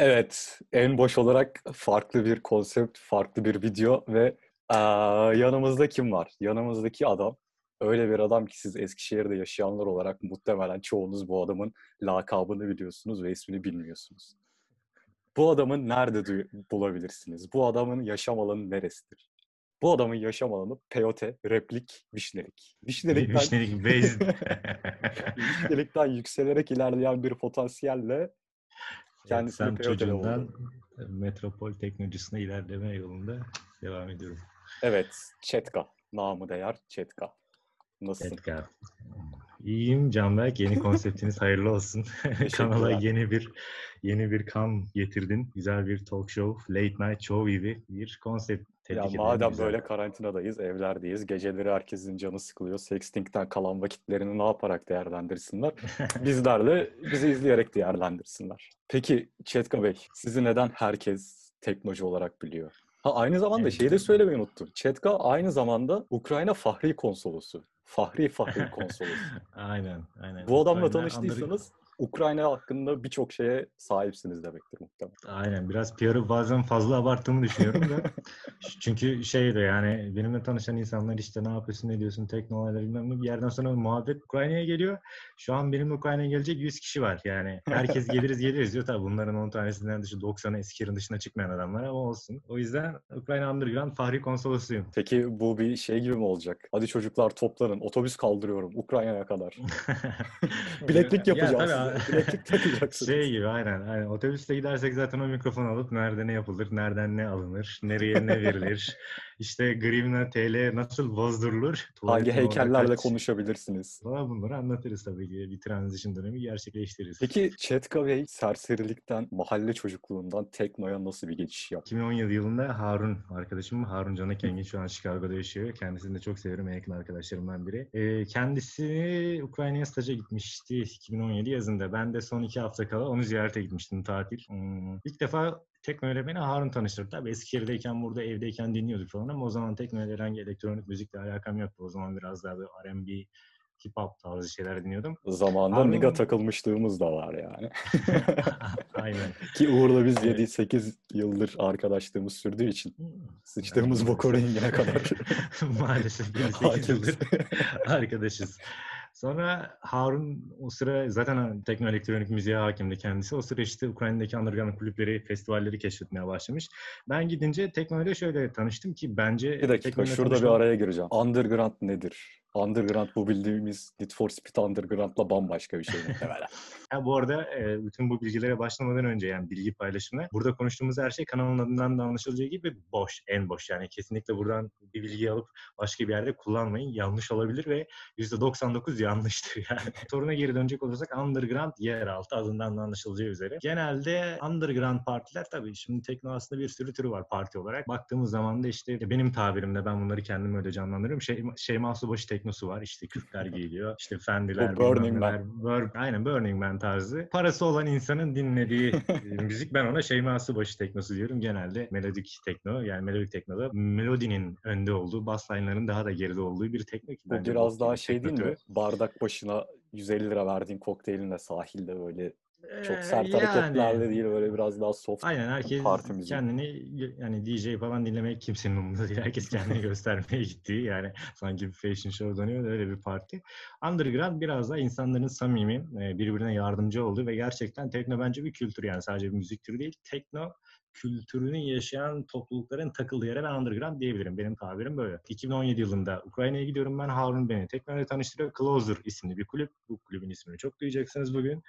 Evet, en boş olarak farklı bir konsept, farklı bir video ve aa, yanımızda kim var? Yanımızdaki adam öyle bir adam ki siz Eskişehir'de yaşayanlar olarak muhtemelen çoğunuz bu adamın lakabını biliyorsunuz ve ismini bilmiyorsunuz. Bu adamı nerede bulabilirsiniz? Bu adamın yaşam alanı neresidir? Bu adamın yaşam alanı peyote, replik, vişnelik. Vişnelikten, Vişnelik based. vişnelikten yükselerek ilerleyen bir potansiyelle kendisini Sen peyotede çocuğundan buldu. metropol teknolojisine ilerleme yolunda devam ediyorum. Evet, Çetka. Namı değer Çetka. Nasılsın? Edgar. İyiyim Canberk. Yeni konseptiniz hayırlı olsun. Kanala yeni bir yeni bir kan getirdin. Güzel bir talk show, late night show gibi bir konsept. Tebrik Ya madem Güzel. böyle karantinadayız, evlerdeyiz, geceleri herkesin canı sıkılıyor, sexting'den kalan vakitlerini ne yaparak değerlendirsinler? Bizlerle bizi izleyerek değerlendirsinler. Peki Çetka Bey, sizi neden herkes teknoloji olarak biliyor? Ha aynı zamanda Evet. şeyi de söylemeyi unuttum. Çetka aynı zamanda Ukrayna Fahri Konsolosu. Fahri Fahri Konsolosu. Aynen, aynen. Bu adamla tanıştıysanız Ukrayna hakkında birçok şeye sahipsiniz demektir muhtemelen. Aynen biraz PR'ı bazen fazla abarttığımı düşünüyorum da. Çünkü şey de yani benimle tanışan insanlar işte ne yapıyorsun ne diyorsun teknolojiler bilmem ne bir yerden sonra muhabbet Ukrayna'ya geliyor. Şu an benimle Ukrayna'ya gelecek 100 kişi var yani. Herkes geliriz geliriz diyor tabii bunların 10 tanesinden dışı 90'ı Eskişehir'in dışına çıkmayan adamlar ama olsun. O yüzden Ukrayna Underground Fahri Konsolosuyum. Peki bu bir şey gibi mi olacak? Hadi çocuklar toplanın, otobüs kaldırıyorum Ukrayna'ya kadar. Bileklik Ya yapacağız tabii, size. Bileklik takacaksınız. Şey gibi aynen. aynen. Otobüste gidersek zaten o mikrofon alıp nerede ne yapılır, nereden ne alınır, nereye ne verilir, işte grivna TL nasıl bozdurulur, Hangi heykellerle kaç- konuşabilirsiniz? falan bunları anlatırız tabii ki. Bir transition dönemi gerçekleştiririz. Peki Çetka Bey serserilikten, mahalle çocukluğundan teknoya nasıl bir geçiş yaptı? 2017 yılında Harun arkadaşım Harun Canak Engin şu an Chicago'da yaşıyor. Kendisini de çok severim. En yakın arkadaşlarımdan biri. Ee, kendisi Ukrayna'ya staja gitmişti 2017 yazında. Ben de son iki hafta kala onu ziyarete gitmiştim tatil. Hmm, İlk defa tekno beni Harun tanıştırdı. Tabii Eskişehir'deyken burada evdeyken dinliyorduk falan ama o zaman tekno herhangi elektronik müzikle alakam yoktu. O zaman biraz daha böyle R&B, hip hop tarzı şeyler dinliyordum. Zamanında Harun- Niga takılmışlığımız da var yani. Aynen. Ki Uğur'la biz Evet. 7-8 yıldır arkadaşlığımız sürdüğü için Hmm. sıçtığımız Yani boku rengine kadar Maalesef biz 8 hakimiz. yıldır arkadaşız. Sonra Harun o sıra zaten tekno elektronik müziğe hakimdi kendisi. O sıra işte Ukrayna'daki underground kulüpleri, festivalleri keşfetmeye başlamış. Ben gidince tekno ile şöyle tanıştım ki bence Bir dakika şurada bir tanışmam- araya gireceğim. Underground nedir? Underground bu bildiğimiz Need for Speed Underground'la bambaşka bir şey muhtemelen. Ha, bu arada e, bütün bu bilgilere başlamadan önce yani bilgi paylaşımına burada konuştuğumuz her şey kanalın adından da anlaşılacağı gibi boş, en boş. Yani kesinlikle buradan bir bilgi alıp başka bir yerde kullanmayın. Yanlış olabilir ve %99 yanlıştır yani. Soruna geri dönecek olursak underground yeraltı adından da anlaşılacağı üzere. Genelde underground partiler tabii şimdi tekno aslında bir sürü türü var parti olarak. Baktığımız zaman da işte benim tabirimle ben bunları kendim öyle canlandırıyorum. Şey, Şeyma Subaşı teknosu var. İşte Kürtler geliyor. İşte Fendiler, Bu Burning neler. Bur- aynen Burning Man tarzı. Parası olan insanın dinlediği e, müzik. Ben ona Şeyma Subaşı teknosu diyorum. Genelde melodik tekno. Yani melodik teknoda melodinin önde olduğu, bass line'ların daha da geride olduğu bir tekno ki Bu biraz daha şey değil mi? Bardak başına 150 lira verdiğin kokteylinle sahilde böyle çok Ee, sert yani. hareketlerle değil böyle biraz daha soft. Aynen herkes Parti kendini yani DJ falan dinlemek kimsenin umurunda değil. Herkes kendini göstermeye gittiği yani sanki bir fashion show dönüyor da öyle bir parti. Underground biraz daha insanların samimi, e, birbirine yardımcı olduğu ve gerçekten tekno bence bir kültür yani sadece bir müzik türü değil. Tekno kültürünü yaşayan toplulukların takıldığı yere ben underground diyebilirim. Benim tabirim böyle. 2017 yılında Ukrayna'ya gidiyorum ben. Harun beni ile tanıştırıyor. Closer isimli bir kulüp. Bu kulübün ismini çok duyacaksınız bugün.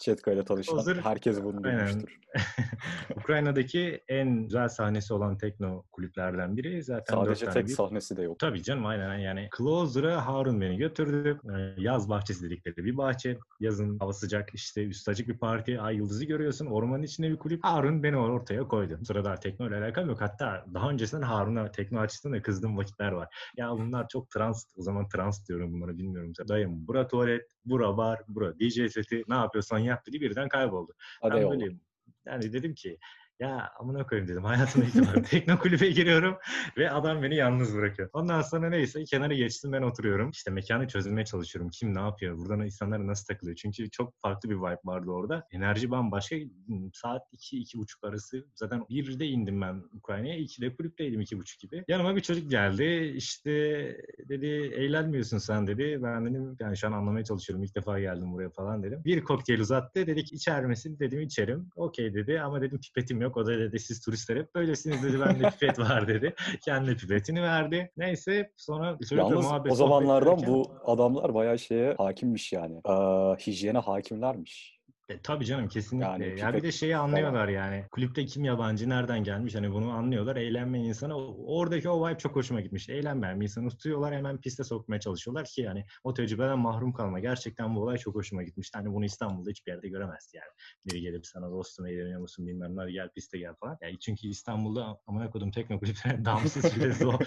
Çetka ile tanışan Hazır. herkes bunu duymuştur. Ukrayna'daki en güzel sahnesi olan tekno kulüplerden biri. Zaten Sadece tek büyük- sahnesi de yok. Tabii canım aynen yani. Closer'a Harun beni götürdü. Ee, Yaz bahçesi dedikleri bir bahçe. Yazın hava sıcak işte üst açık bir parti. Ay yıldızı görüyorsun. Ormanın içinde bir kulüp. Harun beni ortaya koydu. Sırada tekno ile alakam yok. Hatta daha öncesinden Harun'a tekno açısından da kızdığım vakitler var. Ya bunlar çok trans. O zaman trans diyorum bunlara bilmiyorum. Dayım bura tuvalet, bura bar, bura DJ seti ne yapıyorsan yap dedi birden kayboldu. Hadi Ben eyvallah. böyle yani dedim ki Ya amına koyayım dedim. Hayatımda ilk defa tekno kulübe giriyorum ve adam beni yalnız bırakıyor. Ondan sonra neyse kenara geçtim ben oturuyorum. İşte mekanı çözmeye çalışıyorum. Kim ne yapıyor? Buradan insanlar nasıl takılıyor? Çünkü çok farklı bir vibe vardı orada. Enerji bambaşka. Saat 2-2.30 arası. Zaten 1'de indim ben Ukrayna'ya. 2'de kulüpteydim 2.30 gibi. Yanıma bir çocuk geldi. İşte dedi eğlenmiyorsun sen dedi. Ben dedim yani şu an anlamaya çalışıyorum. İlk defa geldim buraya falan dedim. Bir kokteyl uzattı. Dedik içer misin? Dedim içerim. Okey dedi ama dedim pipetim yok. O da dedi siz turistler hep böylesiniz dedi. Bende pipet var dedi. Kendi pipetini verdi. Neyse sonra Yalnız o zamanlardan bu adamlar bayağı şeye hakimmiş yani. Ee, hijyene hakimlermiş. E, tabii canım kesinlikle. Yani ya bir de şeyi anlıyorlar yani. Kulüpte kim yabancı, nereden gelmiş hani bunu anlıyorlar. Eğlenmeyen insana oradaki o vibe çok hoşuma gitmiş. Eğlenmeyen bir insanı tutuyorlar hemen piste sokmaya çalışıyorlar ki yani o tecrübeden mahrum kalma. Gerçekten bu olay çok hoşuma gitmiş. Hani bunu İstanbul'da hiçbir yerde göremezsin yani. Biri gelip sana dostum eğleniyor musun bilmem ne gel piste gel falan. Yani çünkü İstanbul'da amına kodum tekno kulüplerine damsız bile zor.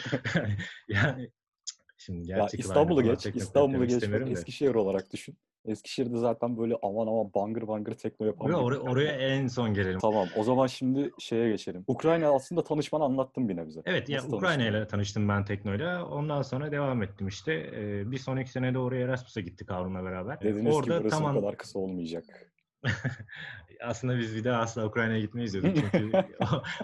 yani şimdi gerçek İstanbul'u geç, İstanbul'u geç. Eskişehir olarak düşün. Eskişehir'de zaten böyle aman aman bangır bangır tekno yapan bir oraya, oraya en son gelelim. Tamam, o zaman şimdi şeye geçelim. Ukrayna aslında tanışmanı anlattın bir nebze. Evet ya Ukrayna ile tanıştım ben Tekno'yla. Ondan sonra devam ettim işte. Ee, bir sonraki sene de oraya Erasmus'a gittik Harun'la beraber. Dediniz ki Orada burası tam bu an- kadar kısa olmayacak. aslında biz bir daha asla Ukrayna'ya gitmeyiz diyorduk. Çünkü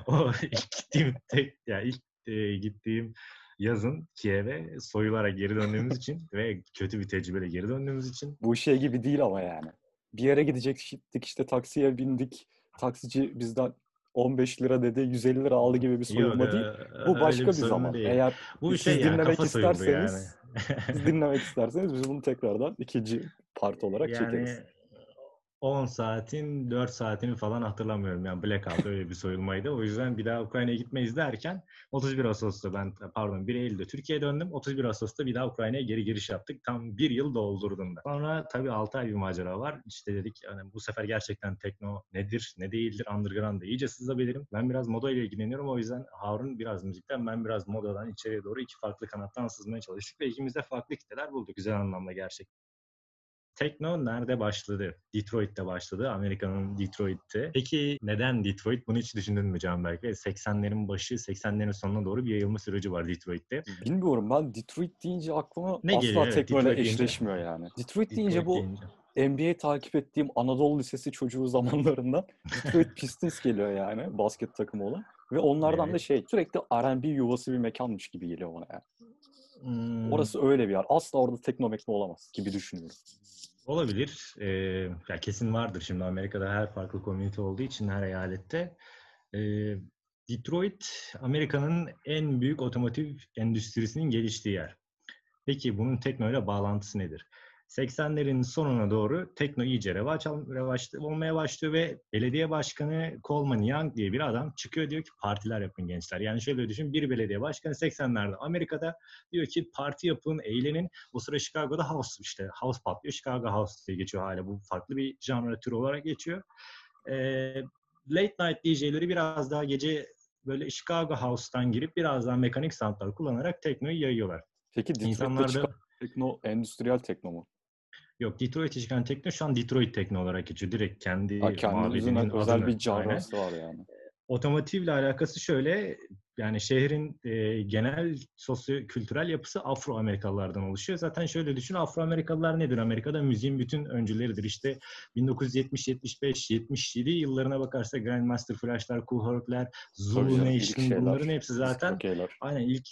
o, o ilk gittiğim tek ya ilk e, gittiğim yazın Kiev'e soyularak geri döndüğümüz için ve kötü bir tecrübeyle geri döndüğümüz için Bu şey gibi değil ama yani. Bir yere gidecektik işte taksiye bindik. Taksici bizden 15 lira dedi, 150 lira aldı gibi bir soyulma Yok, değil. e, Bu başka bir soyulma zaman. değil. Eğer Bu siz şey ya dinlemek soyuldu isterseniz, yani. siz dinlemek isterseniz biz bunu tekrardan ikinci part olarak Yani çekeriz. 10 saatin 4 saatini falan hatırlamıyorum. Yani blackout öyle bir soyulmaydı. O yüzden bir daha Ukrayna'ya gitmeyiz derken 31 Ağustos'ta ben pardon 1 Eylül'de Türkiye'ye döndüm. 31 Ağustos'ta bir daha Ukrayna'ya geri giriş yaptık. Tam bir yıl doldurdum da. Sonra tabii 6 ay bir macera var. İşte dedik hani bu sefer gerçekten tekno nedir ne değildir underground'da iyice sızabilirim. Ben biraz moda ile ilgileniyorum. O yüzden Harun biraz müzikten ben biraz modadan içeriye doğru iki farklı kanattan sızmaya çalıştık ve ikimiz de farklı kitleler bulduk. Güzel anlamda gerçekten. Tekno nerede başladı? Detroit'te başladı. Amerika'nın Detroit'te. Peki neden Detroit? Bunu hiç düşündün mü Canberk? Ve 80'lerin başı, 80'lerin sonuna doğru bir yayılma süreci var Detroit'te. Bilmiyorum ben Detroit deyince aklıma Ne asla geliyor? Teknoyla Detroit deyince. eşleşmiyor yani. Detroit deyince Detroit bu deyince. NBA takip ettiğim Anadolu Lisesi çocuğu zamanlarından Detroit Pistons geliyor yani basket takımı olan. Ve onlardan da Evet. şey sürekli R&B yuvası bir mekanmış gibi geliyor bana yani. Hmm, Orası öyle bir yer. Asla orada tekno mekno olamaz gibi düşünüyorum. Olabilir. Ee, ya kesin vardır şimdi Amerika'da her farklı komünite olduğu için her eyalette. Ee, Detroit Amerika'nın en büyük otomotiv endüstrisinin geliştiği yer. Peki bunun tekno ile bağlantısı nedir? 80'lerin sonuna doğru tekno iyice revaç, revaç olmaya başlıyor ve belediye başkanı Coleman Young diye bir adam çıkıyor diyor ki partiler yapın gençler. Yani şöyle düşün bir belediye başkanı 80'lerde Amerika'da diyor ki parti yapın, eğlenin. O sıra Chicago'da house işte house patlıyor. Chicago house diye geçiyor hala. Bu farklı bir genre türü olarak geçiyor. Ee, late night DJ'leri biraz daha gece böyle Chicago house'tan girip biraz daha mekanik soundlar kullanarak teknoyu yayıyorlar. Peki Detroit'te İnsanlar da çıkan tekno endüstriyel tekno mu? Yok Detroit'e çıkan tekno şu an Detroit tekno olarak geçiyor. Direkt kendi Ha, mabedinin özel adını. bir canrası var yani. Otomotivle alakası şöyle yani şehrin e, genel sosyo-kültürel yapısı Afro-Amerikalılardan oluşuyor. Zaten şöyle düşün Afro-Amerikalılar nedir? Amerika'da müziğin bütün öncüleridir. İşte 1970-75-77 yıllarına bakarsak Grandmaster Flash'lar, Cool Herc'ler, Zulu Nation bunların hepsi zaten. Aynen ilk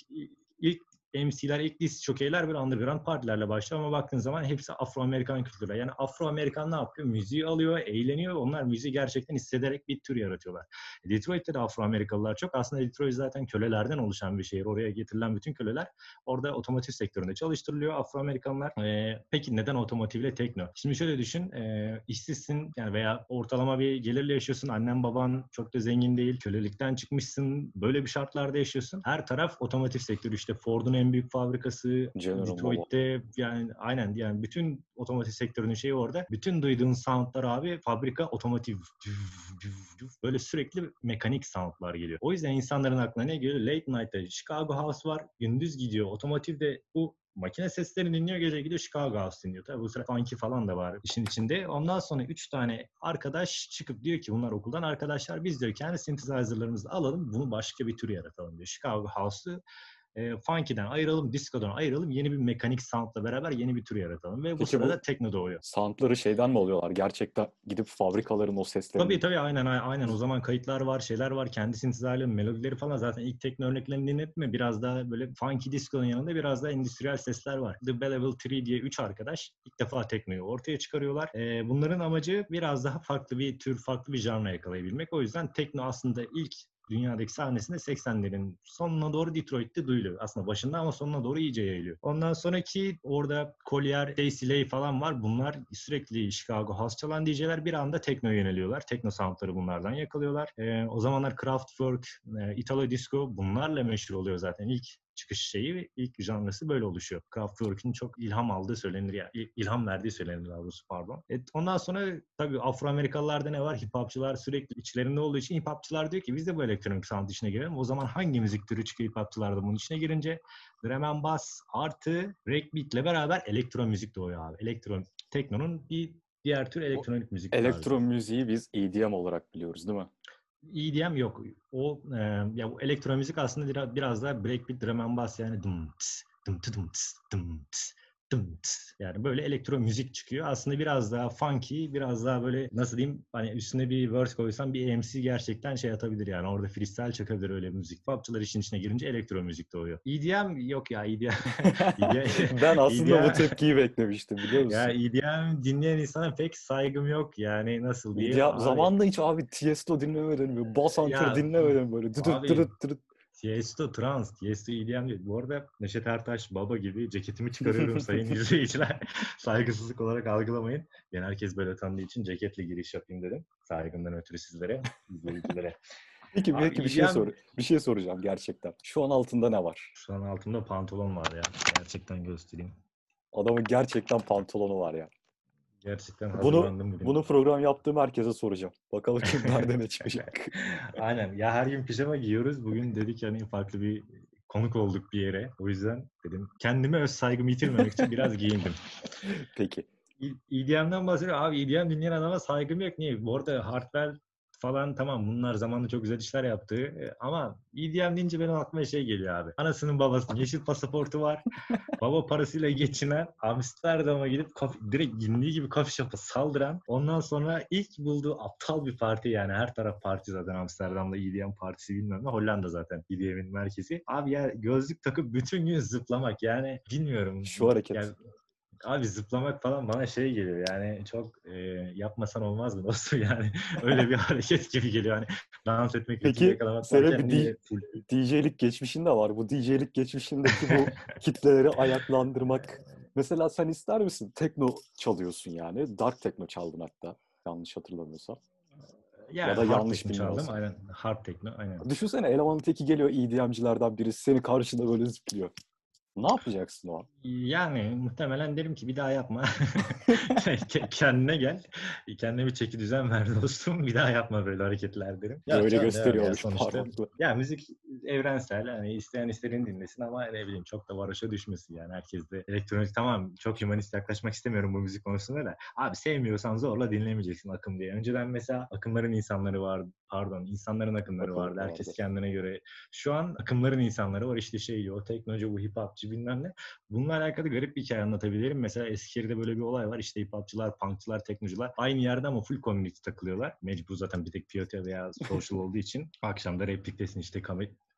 ilk MC'ler, ilk disk jokeyler böyle underground partilerle başlıyor ama baktığın zaman hepsi Afro-Amerikan kültürü. Yani Afro-Amerikan ne yapıyor? Müziği alıyor, eğleniyor. Onlar müziği gerçekten hissederek bir tür yaratıyorlar. Detroit'te de Afro-Amerikalılar çok. Aslında Detroit zaten kölelerden oluşan bir şehir. Oraya getirilen bütün köleler orada otomotiv sektöründe çalıştırılıyor Afro-Amerikanlar. E, peki neden otomotivle tekno? Şimdi şöyle düşün. E, işsizsin yani veya ortalama bir gelirle yaşıyorsun. Annen baban çok da zengin değil. Kölelikten çıkmışsın. Böyle bir şartlarda yaşıyorsun. Her taraf otomotiv sektörü. İşte Ford'un en büyük fabrikası General Detroit'te yani aynen yani bütün otomotiv sektörünün şeyi orada. Bütün duyduğun soundlar abi fabrika otomotiv böyle sürekli mekanik soundlar geliyor. O yüzden insanların aklına ne geliyor? Late night'ta Chicago House var. Gündüz gidiyor. Otomotivde bu makine seslerini dinliyor gece gidiyor Chicago House dinliyor. Tabii bu sıra funky falan da var işin içinde. Ondan sonra üç tane arkadaş çıkıp diyor ki bunlar okuldan arkadaşlar biz diyor kendi synthesizer'larımızı alalım bunu başka bir tür yaratalım diyor. Chicago House'u e, funky'den ayıralım, disco'dan ayıralım, yeni bir mekanik soundla beraber yeni bir tür yaratalım ve bu Peki sırada bu- tekno doğuyor. Soundları şeyden mi oluyorlar? Gerçekten gidip fabrikaların o seslerini... Tabii tabii aynen aynen o zaman kayıtlar var, şeyler var, kendi synthesizer'ların melodileri falan zaten ilk tekno örneklerini dinlettim mi biraz daha böyle funky disco'nun yanında biraz daha endüstriyel sesler var. The Belleville 3 diye üç arkadaş ilk defa teknoyu ortaya çıkarıyorlar. Ee, bunların amacı biraz daha farklı bir tür, farklı bir janra yakalayabilmek. O yüzden tekno aslında ilk dünyadaki sahnesinde 80'lerin sonuna doğru Detroit'te duyuluyor. Aslında başında ama sonuna doğru iyice yayılıyor. Ondan sonraki orada Collier, Daisy Lay falan var. Bunlar sürekli Chicago House çalan DJ'ler bir anda teknoya yöneliyorlar. Tekno soundları bunlardan yakalıyorlar. Ee, o zamanlar Kraftwerk, e, Italo Disco bunlarla meşhur oluyor zaten. İlk çıkış şeyi, ilk janrası böyle oluşuyor. Kraftwerk'ün çok ilham aldığı söylenir ya. il- ilham verdiği söylenir daha doğrusu pardon. E, ondan sonra tabii Afro-Amerikalılarda ne var? Hip hopçılar sürekli içlerinde olduğu için hip hopçılar diyor ki biz de bu elektronik sound işine girelim. O zaman hangi müzik türü çıkıyor hip hopçılar da bunun içine girince drum and bass artı breakbeat ile beraber elektro müzik doğuyor abi. Elektro teknonun bir diğer tür elektronik müzik. Elektro müziği biz EDM olarak biliyoruz değil mi? EDM yok. O e, ya bu elektro müzik aslında biraz, daha breakbeat drum and bass yani dım tıs, dım tı dım tıs, dım tıs. Yani böyle elektro müzik çıkıyor. Aslında biraz daha funky, biraz daha böyle nasıl diyeyim hani üstüne bir verse koysan bir MC gerçekten şey atabilir yani orada freestyle çakabilir öyle müzik. Popçular işin içine girince elektro müzik doğuyor. EDM yok ya EDM. EDM ben aslında EDM bu tepkiyi beklemiştim biliyor musun? ya EDM dinleyen insana pek saygım yok yani nasıl diyeyim. EDM zamanında hiç abi Tiesto dinlemedin mi? Bass Ya, Hunter dinlemedin böyle. Dıdıt abi, dırıt dırıt. Tiesto trans, Tiesto EDM. Bu arada Neşet Ertaş baba gibi ceketimi çıkarıyorum sayın izleyiciler. Saygısızlık olarak algılamayın. Yani herkes böyle tanıdığı için ceketle giriş yapayım dedim. Saygımdan ötürü sizlere, izleyicilere. Peki Abi belki bir şey EDM sor bir şey soracağım gerçekten. Şu an altında ne var? Şu an altımda pantolon var ya. Gerçekten göstereyim. Adamın gerçekten pantolonu var ya. Gerçekten Bunu bugün. bunu program yaptığım herkese soracağım. Bakalım kimlerden ne çıkacak. Aynen. Ya her gün pijama giyiyoruz. Bugün dedik yani farklı bir konuk olduk bir yere. O yüzden dedim kendime öz saygımı yitirmemek için biraz giyindim. Peki. EDM'den bahsediyor. Abi EDM dinleyen adama saygım yok. Niye? Bu arada Hardwell falan tamam bunlar zamanında çok güzel işler yaptı. E, Ama EDM deyince benim aklıma şey geliyor abi. Anasının babasının yeşil pasaportu var. Baba parasıyla geçinen Amsterdam'a gidip kaf- direkt indiği gibi coffee shop'a saldıran ondan sonra ilk bulduğu aptal bir parti yani her taraf parti zaten Amsterdam'da EDM partisi bilmem ne Hollanda zaten EDM'in merkezi. Abi ya gözlük takıp bütün gün zıplamak yani bilmiyorum. Şu hareket. Yani Abi zıplamak falan bana şey geliyor yani çok e, yapmasan olmaz mı dostum yani öyle bir hareket gibi geliyor hani dans etmek Peki, yakalamak senin bir DJ'lik geçmişin de var. Bu DJ'lik geçmişindeki bu kitleleri ayaklandırmak. Mesela sen ister misin? Tekno çalıyorsun yani. Dark techno çaldın hatta. Yanlış hatırlamıyorsam. yani ya da yanlış bilmiyorsam. aynen hard techno aynen. Düşünsene elemanın teki geliyor EDM'cilerden birisi seni karşında böyle zıplıyor. Ne yapacaksın o an? Yani muhtemelen derim ki bir daha yapma. Ke- Kendine gel. Kendine bir çeki düzen ver dostum. Bir daha yapma böyle hareketler derim. Ya böyle canım, gösteriyormuş ya parmakla. Ya müzik evrensel. Hani isteyen istediğini dinlesin ama ne bileyim çok da varoşa düşmesin yani. Herkes de elektronik tamam çok humanist yaklaşmak istemiyorum bu müzik konusunda da. Abi sevmiyorsan zorla dinlemeyeceksin akım diye. Önceden mesela akımların insanları vardı. Pardon insanların akımları Akım vardı. Herkes vardı. kendine göre. Şu an akımların insanları var. İşte şey o teknoloji bu hip hopçı bilmem ne. Bununla alakalı garip bir hikaye anlatabilirim. Mesela Eskişehir'de böyle bir olay var. İşte hip hopçılar, punkçılar, teknocular aynı yerde ama full community takılıyorlar. Mecbur zaten bir tek POT veya social olduğu için. Akşam da repliktesin işte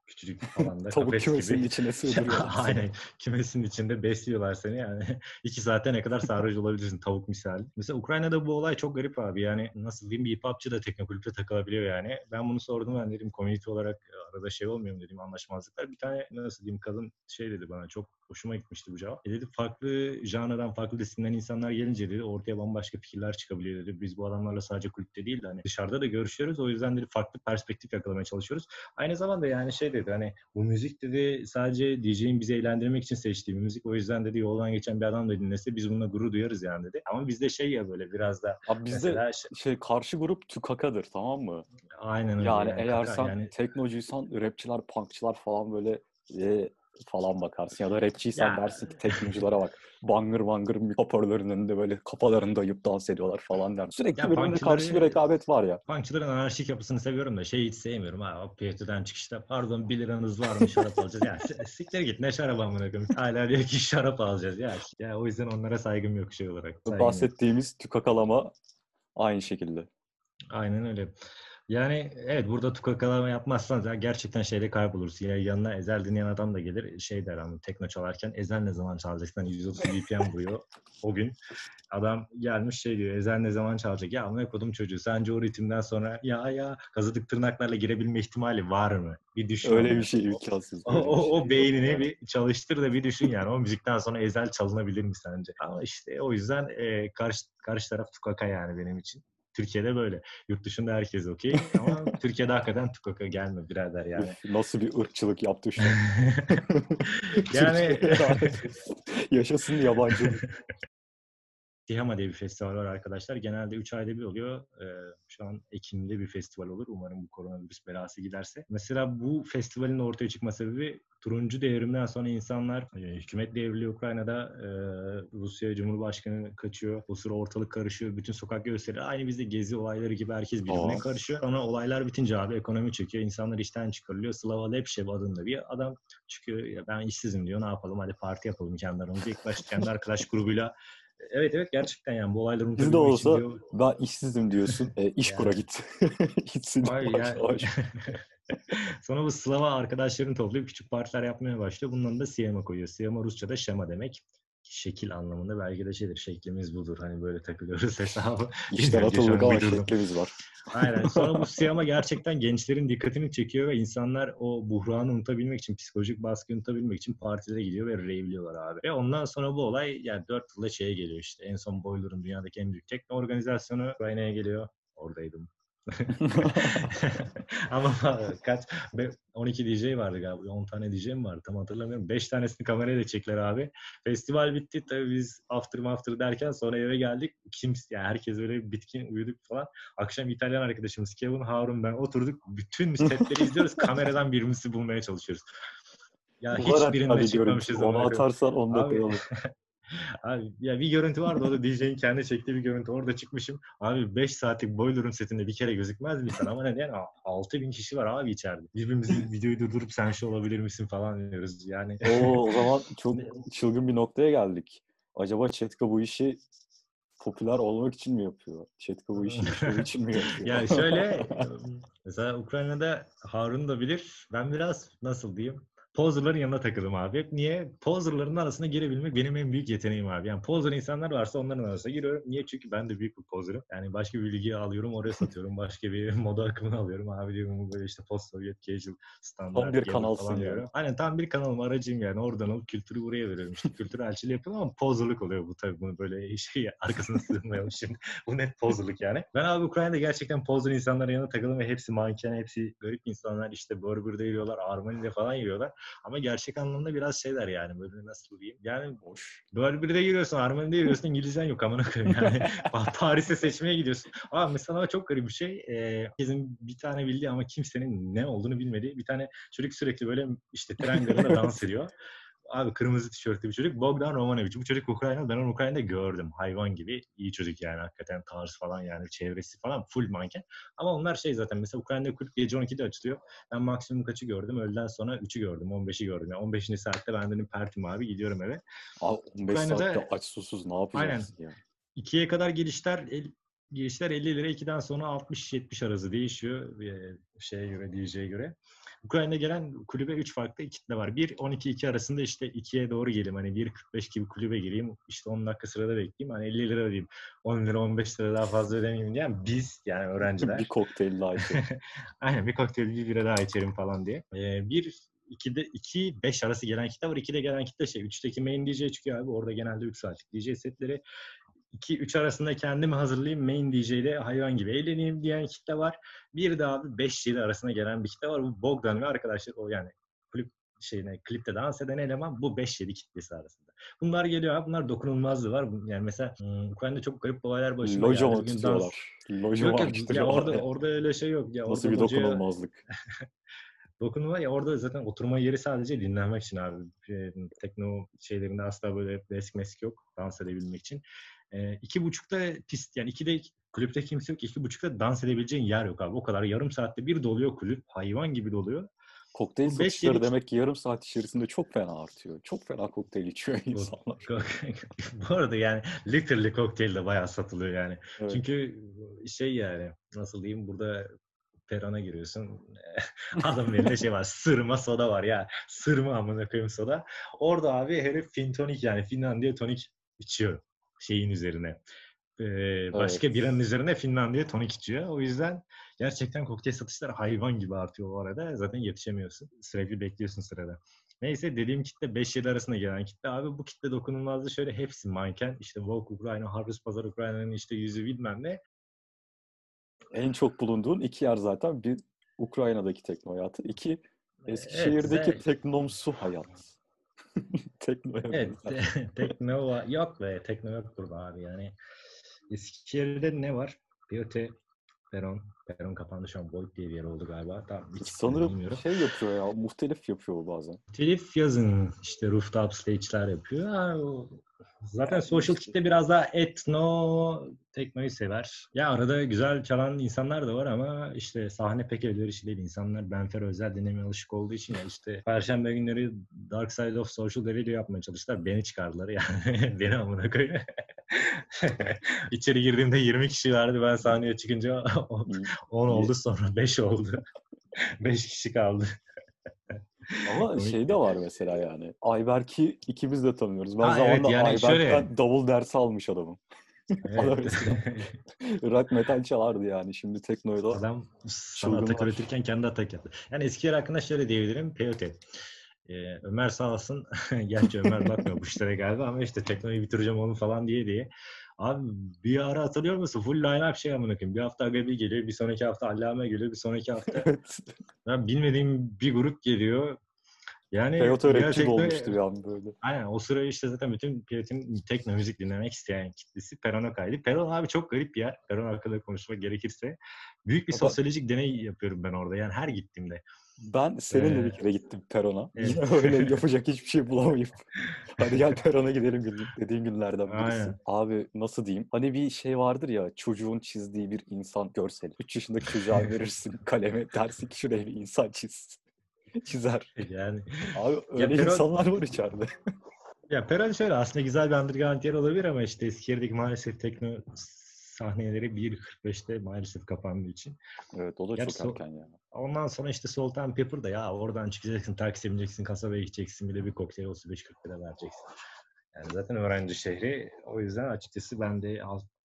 küçücük alanda Tavuk kafes kümesinin gibi. içine sığdırıyor. Aynen. Kümesin içinde besliyorlar seni yani. iki saate ne kadar sarhoş olabilirsin tavuk misali. Mesela Ukrayna'da bu olay çok garip abi. Yani nasıl diyeyim bir hopçı da teknokulüpte takılabiliyor yani. Ben bunu sordum ben dedim community olarak arada şey olmuyor mu dedim anlaşmazlıklar. Bir tane nasıl diyeyim kadın şey dedi bana çok hoşuma gitmişti bu cevap. E dedi farklı janradan farklı disiplinlerden insanlar gelince dedi ortaya bambaşka fikirler çıkabiliyor dedi. Biz bu adamlarla sadece kulüpte değil de hani dışarıda da görüşüyoruz. O yüzden dedi farklı perspektif yakalamaya çalışıyoruz. Aynı zamanda yani şey dedi hani bu müzik dedi sadece DJ'in bizi eğlendirmek için seçtiği bir müzik. O yüzden dedi yoldan geçen bir adam da dinlese biz bununla gurur duyarız yani dedi. Ama bizde şey ya böyle biraz da Abi bizde şey- şey karşı grup tükakadır tamam mı? aynen öyle. Yani eğer kaka, sen yani teknocuysan rapçiler, punkçılar falan böyle e, falan bakarsın. Ya da rapçiysen dersin ki teknolojilere bak. Bangır bangır hoparlörün önünde böyle kafalarını dayayıp dans ediyorlar falan der. Sürekli Ya birbirine karşı bir rekabet var ya. Punkçıların anarşik yapısını seviyorum da şeyi hiç sevmiyorum. Ha, PYT'den çıkışta pardon 1 liranız var mı şarap alacağız. Ya siktir git ne şarap amına koyayım. Hala diyor ki şarap alacağız. Ya, ya o yüzden onlara saygım yok şey olarak. Saygım yok. bahsettiğimiz tükakalama aynı şekilde. Aynen öyle. Yani evet burada tukakalama yapmazsan ya gerçekten şeyde kaybolursun. Ya yanına Ezel dinleyen adam da gelir şey der ama tekno çalarken Ezel ne zaman çalacaksın? Hani 130 BPM vuruyor o gün. Adam gelmiş şey diyor Ezel ne zaman çalacak? Ya amına kodum çocuğu sence o ritimden sonra ya ya kazıdık tırnaklarla girebilme ihtimali var mı? Bir düşün. Öyle bir şey imkansız. O, o, şey o yok beynini bir çalıştır da bir düşün yani. O müzikten sonra Ezel çalınabilir mi sence? Ama işte o yüzden e, karşı, karşı taraf tukaka yani benim için. Türkiye'de böyle. Yurt dışında herkes okey. Ama Türkiye'de hakikaten tukaka gelme birader yani. Nasıl bir ırkçılık yaptı şu an. yani. Yaşasın yabancı. Tihama diye bir festival var arkadaşlar. Genelde 3 ayda bir oluyor. Ee, şu an Ekim'de bir festival olur. Umarım bu koronavirüs belası giderse. Mesela bu festivalin ortaya çıkma sebebi turuncu devrimden sonra insanlar e, hükümet devriliyor Ukrayna'da. e, Rusya Cumhurbaşkanı kaçıyor. O sıra ortalık karışıyor. Bütün sokak gösteri aynı bizde gezi olayları gibi herkes birbirine Aa. karışıyor. Sonra olaylar bitince abi ekonomi çöküyor. İnsanlar işten çıkarılıyor. Slava Lepşev adında bir adam çıkıyor. Ya ben işsizim diyor. Ne yapalım? Hadi parti yapalım kendi aramızda. İlk başta kendi arkadaş grubuyla Evet evet gerçekten yani bu olayları unutabilmek için olsa diyor. ben işsizim diyorsun. E, iş Yani. kura git. Gitsin Vay yavaş ya. yavaş. Sonra bu Slava arkadaşlarını toplayıp küçük partiler yapmaya başlıyor. Bunun da Siyama koyuyor. Siyama Rusça'da şema demek. Şekil anlamında belki de şeydir. Şeklimiz budur. Hani böyle takılıyoruz hesabı. Bilmiyorum, atıldık ama şeklimiz var. Aynen. Sonra bu Siyama gerçekten gençlerin dikkatini çekiyor ve insanlar o buhranı unutabilmek için, psikolojik baskıyı unutabilmek için partilere gidiyor ve rave'liyorlar abi. Ve ondan sonra bu olay yani 4 yılda şeye geliyor işte. En son Boiler'ın dünyadaki en büyük tekno organizasyonu Ukrayna'ya geliyor. Oradaydım. Ama kaç be- 12 DJ vardı galiba. 10 tane DJ mi vardı tam hatırlamıyorum. 5 tanesini kamerayla çektiler abi. Festival bitti tabii biz after after derken sonra eve geldik. Kimse yani herkes öyle bitkin uyuduk falan. Akşam İtalyan arkadaşımız Kevin Harun ben oturduk. Bütün setleri izliyoruz. Kameradan birimizi bulmaya çalışıyoruz. Ya hiçbirinde çıkmamışız. Onu atarsan onu da koyalım. Abi ya bir görüntü vardı o da DJ'in kendi çektiği bir görüntü. Orada çıkmışım. Abi 5 saatlik Boiler'ın setinde bir kere gözükmez mi insan? Ama ne yani 6 bin kişi var abi içeride. Birbirimizi videoyu durdurup sen şu olabilir misin falan diyoruz. Yani Oo, o zaman çok çılgın bir noktaya geldik. Acaba Çetka bu işi popüler olmak için mi yapıyor? Çetka bu işi şov için mi yapıyor? yani şöyle mesela Ukrayna'da Harun da bilir. Ben biraz nasıl diyeyim? Poser'ların yanına takıldım abi. Hep niye? Poser'ların arasına girebilmek benim en büyük yeteneğim abi. Yani poser insanlar varsa onların arasına giriyorum. Niye? Çünkü ben de büyük bir poser'ım. Yani başka bir bilgiyi alıyorum oraya satıyorum. Başka bir moda akımını alıyorum. Abi diyorum bu böyle işte post sovyet casual standart. Tam bir kanalsın yani. diyorum. Aynen tam bir kanalım aracıyım yani. Oradan alıp kültürü buraya veriyorum. İşte kültür elçiliği yapıyorum ama poser'lık oluyor bu tabii. Bunu böyle şey arkasına sığınmayalım şimdi. Bu net poser'lık yani. Ben abi Ukrayna'da gerçekten poser insanların yanına takıldım ve hepsi manken, hepsi garip insanlar. işte Burberry'de yürüyorlar, Armani'de falan yürüyorlar. Ama gerçek anlamda biraz şeyler yani böyle nasıl diyeyim. Yani Boş. Burberry'de yürüyorsun, Armani'de yürüyorsun, İngilizcen yok amına koyayım yani. Paris'e seçmeye gidiyorsun. Abi mesela çok garip bir şey. Ee, herkesin bir tane bildiği ama kimsenin ne olduğunu bilmediği bir tane çocuk sürekli böyle işte tren garında dans ediyor. Abi kırmızı tişörtlü bir çocuk. Bogdan Romanovich. Bu çocuk Ukrayna. Ben onu Ukrayna'da gördüm. Hayvan gibi. iyi çocuk yani. Hakikaten tarz falan yani. Çevresi falan full manken. Ama onlar şey zaten. Mesela Ukrayna'da kulüp gece 12'de açılıyor. Ben maksimum kaçı gördüm? Öğleden sonra 3'ü gördüm. 15'i gördüm. Yani 15. saatte ben dedim pertim abi gidiyorum eve. Abi 15 Ukrayna'da- saatte aç susuz ne yapacaksın ya? 2'ye kadar girişler el, girişler 50 lira. 2'den sonra 60-70 arası değişiyor. e, şeye göre, DJ'ye göre. Ukrayna'da gelen kulübe 3 farklı kitle var. Bir 12-2 arasında işte 2'ye doğru geleyim. Hani 1.45 gibi kulübe gireyim. İşte 10 dakika sırada bekleyeyim. Hani 50 lira ödeyeyim. 10 lira 15 lira daha fazla ödemeyeyim diye. biz yani öğrenciler. bir kokteyl daha içelim. Aynen bir kokteyl bir bira daha içerim falan diye. Ee, bir 2'de 2 5 arası gelen kitle var. 2'de gelen kitle şey 3'teki main DJ çıkıyor abi. Orada genelde 3 saatlik DJ setleri. 2 3 arasında kendimi hazırlayayım. Main DJ'de hayvan gibi eğleneyim diyen kitle var. Bir de abi 5 7 arasına gelen bir kitle var. Bu Bogdan ve arkadaşlar o yani klip şeyine klipte dans eden eleman bu 5-7 kitlesi arasında. Bunlar geliyor abi. Bunlar dokunulmazlığı var. Yani mesela hmm, Ukrayna'da çok garip olaylar başıma Loca geldi. dans- tutuyorlar? Loca Yok mı yok ya açtırıyorlar? orada orada öyle şey yok. Ya Nasıl bir dokunulmazlık? dokunma ya orada zaten oturma yeri sadece dinlenmek için abi. E, tekno şeylerinde asla böyle desk mesk yok dans edebilmek için. E, iki buçukta pist yani iki de kulüpte kimse yok. iki buçukta dans edebileceğin yer yok abi. O kadar yarım saatte bir doluyor kulüp. Hayvan gibi doluyor. Kokteyl satışları yedi- demek ki yarım saat içerisinde çok fena artıyor. Çok fena kokteyl içiyor insanlar. Bu arada yani literally kokteyl de bayağı satılıyor yani. Evet. Çünkü şey yani nasıl diyeyim burada perana giriyorsun. Adamın elinde şey var. Sırma soda var ya. Sırma amına koyayım soda. Orada abi herif fin tonik yani Finlandiya tonik içiyor şeyin üzerine. Ee, başka Evet. biranın üzerine Finlandiya tonik içiyor. O yüzden gerçekten kokteyl satışları hayvan gibi artıyor o arada. Zaten yetişemiyorsun. Sürekli bekliyorsun sırada. Neyse dediğim kitle 5-7 arasında gelen kitle. Abi bu kitle dokunulmazdı şöyle hepsi manken. İşte Vogue Ukrayna, Harvest Pazar Ukrayna'nın işte yüzü bilmem ne. En çok bulunduğun iki yer zaten. Bir Ukrayna'daki tekno hayatı. iki Eskişehir'deki Evet, teknomsu hayat. tekno. Evet, te- tekno var. Yok be, tekno yok burada abi yani. Eskişehir'de ne var? BOT, Peron. Peron kapandı şu an. Boyd diye bir yer oldu galiba. Tamam, hiç Sanırım bilmiyorum. şey yapıyor ya, muhtelif yapıyor bazen. Telif yazın işte rooftop stage'ler yapıyor. Ha, o- Zaten social kitle biraz daha etno teknoyu sever. Ya arada güzel çalan insanlar da var ama işte sahne pek elverişli değil. İnsanlar Benfer özel dinlemeye alışık olduğu için ya işte Perşembe günleri Dark Side of Social Devil yapmaya çalıştılar. Beni çıkardılar yani. Beni amına koyun. İçeri girdiğimde 20 kişi vardı. Ben sahneye çıkınca 10 oldu sonra 5 oldu. 5 kişi kaldı. Ama şey de var mesela yani. Ayberk'i ikimiz de tanıyoruz. Ben Ha, evet, zamanında yani Ayberk'ten şöyle- davul dersi almış adamım. Adam Evet. rock metal çalardı yani. Şimdi teknoyla Adam sana atak üretirken kendi atak yaptı. Yani Eskiyer hakkında şöyle diyebilirim. POT. Ee, Ömer sağ olsun. Gerçi Ömer bakmıyor bu işlere galiba ama işte teknoloji bitireceğim onu falan diye diye. Abi bir ara hatırlıyor musun? Full line-up şey amına koyayım. Bir hafta Agabi geliyor, bir sonraki hafta Allame geliyor, bir sonraki hafta ben bilmediğim bir grup geliyor. Yani bir gibi tekno- olmuştu yani böyle. Aynen o sıra işte zaten bütün Piyot'un tekno müzik dinlemek isteyen kitlesi Peron'a kaydı. Peron abi çok garip bir yer. Peron hakkında konuşmak gerekirse. Büyük bir sosyolojik deney yapıyorum ben orada. Yani her gittiğimde. Ben seninle bir Ee, kere gittim Peron'a. evet. Yine öyle yapacak hiçbir şey bulamayıp. Hadi gel Peron'a gidelim gün- dediğin günlerden birisi. Aynen. Abi nasıl diyeyim? Hani bir şey vardır ya çocuğun çizdiği bir insan görseli. 3 yaşındaki çocuğa verirsin kalemi dersin ki şuraya bir insan çiz. Çizer. Yani Abi öyle Peron- insanlar var içeride. ya Peron şöyle aslında güzel bir underground yer olabilir ama işte Eskişehir'deki maalesef tekno sahneleri 1.45'te maalesef kapandığı için. Evet o da Gerçi çok so- erken yani. Ondan sonra işte Salt and Pepper da ya oradan çıkacaksın, taksiye bineceksin, kasabaya gideceksin, bir de bir kokteyl 35-40 lira vereceksin. Yani zaten öğrenci şehri. O yüzden açıkçası ben de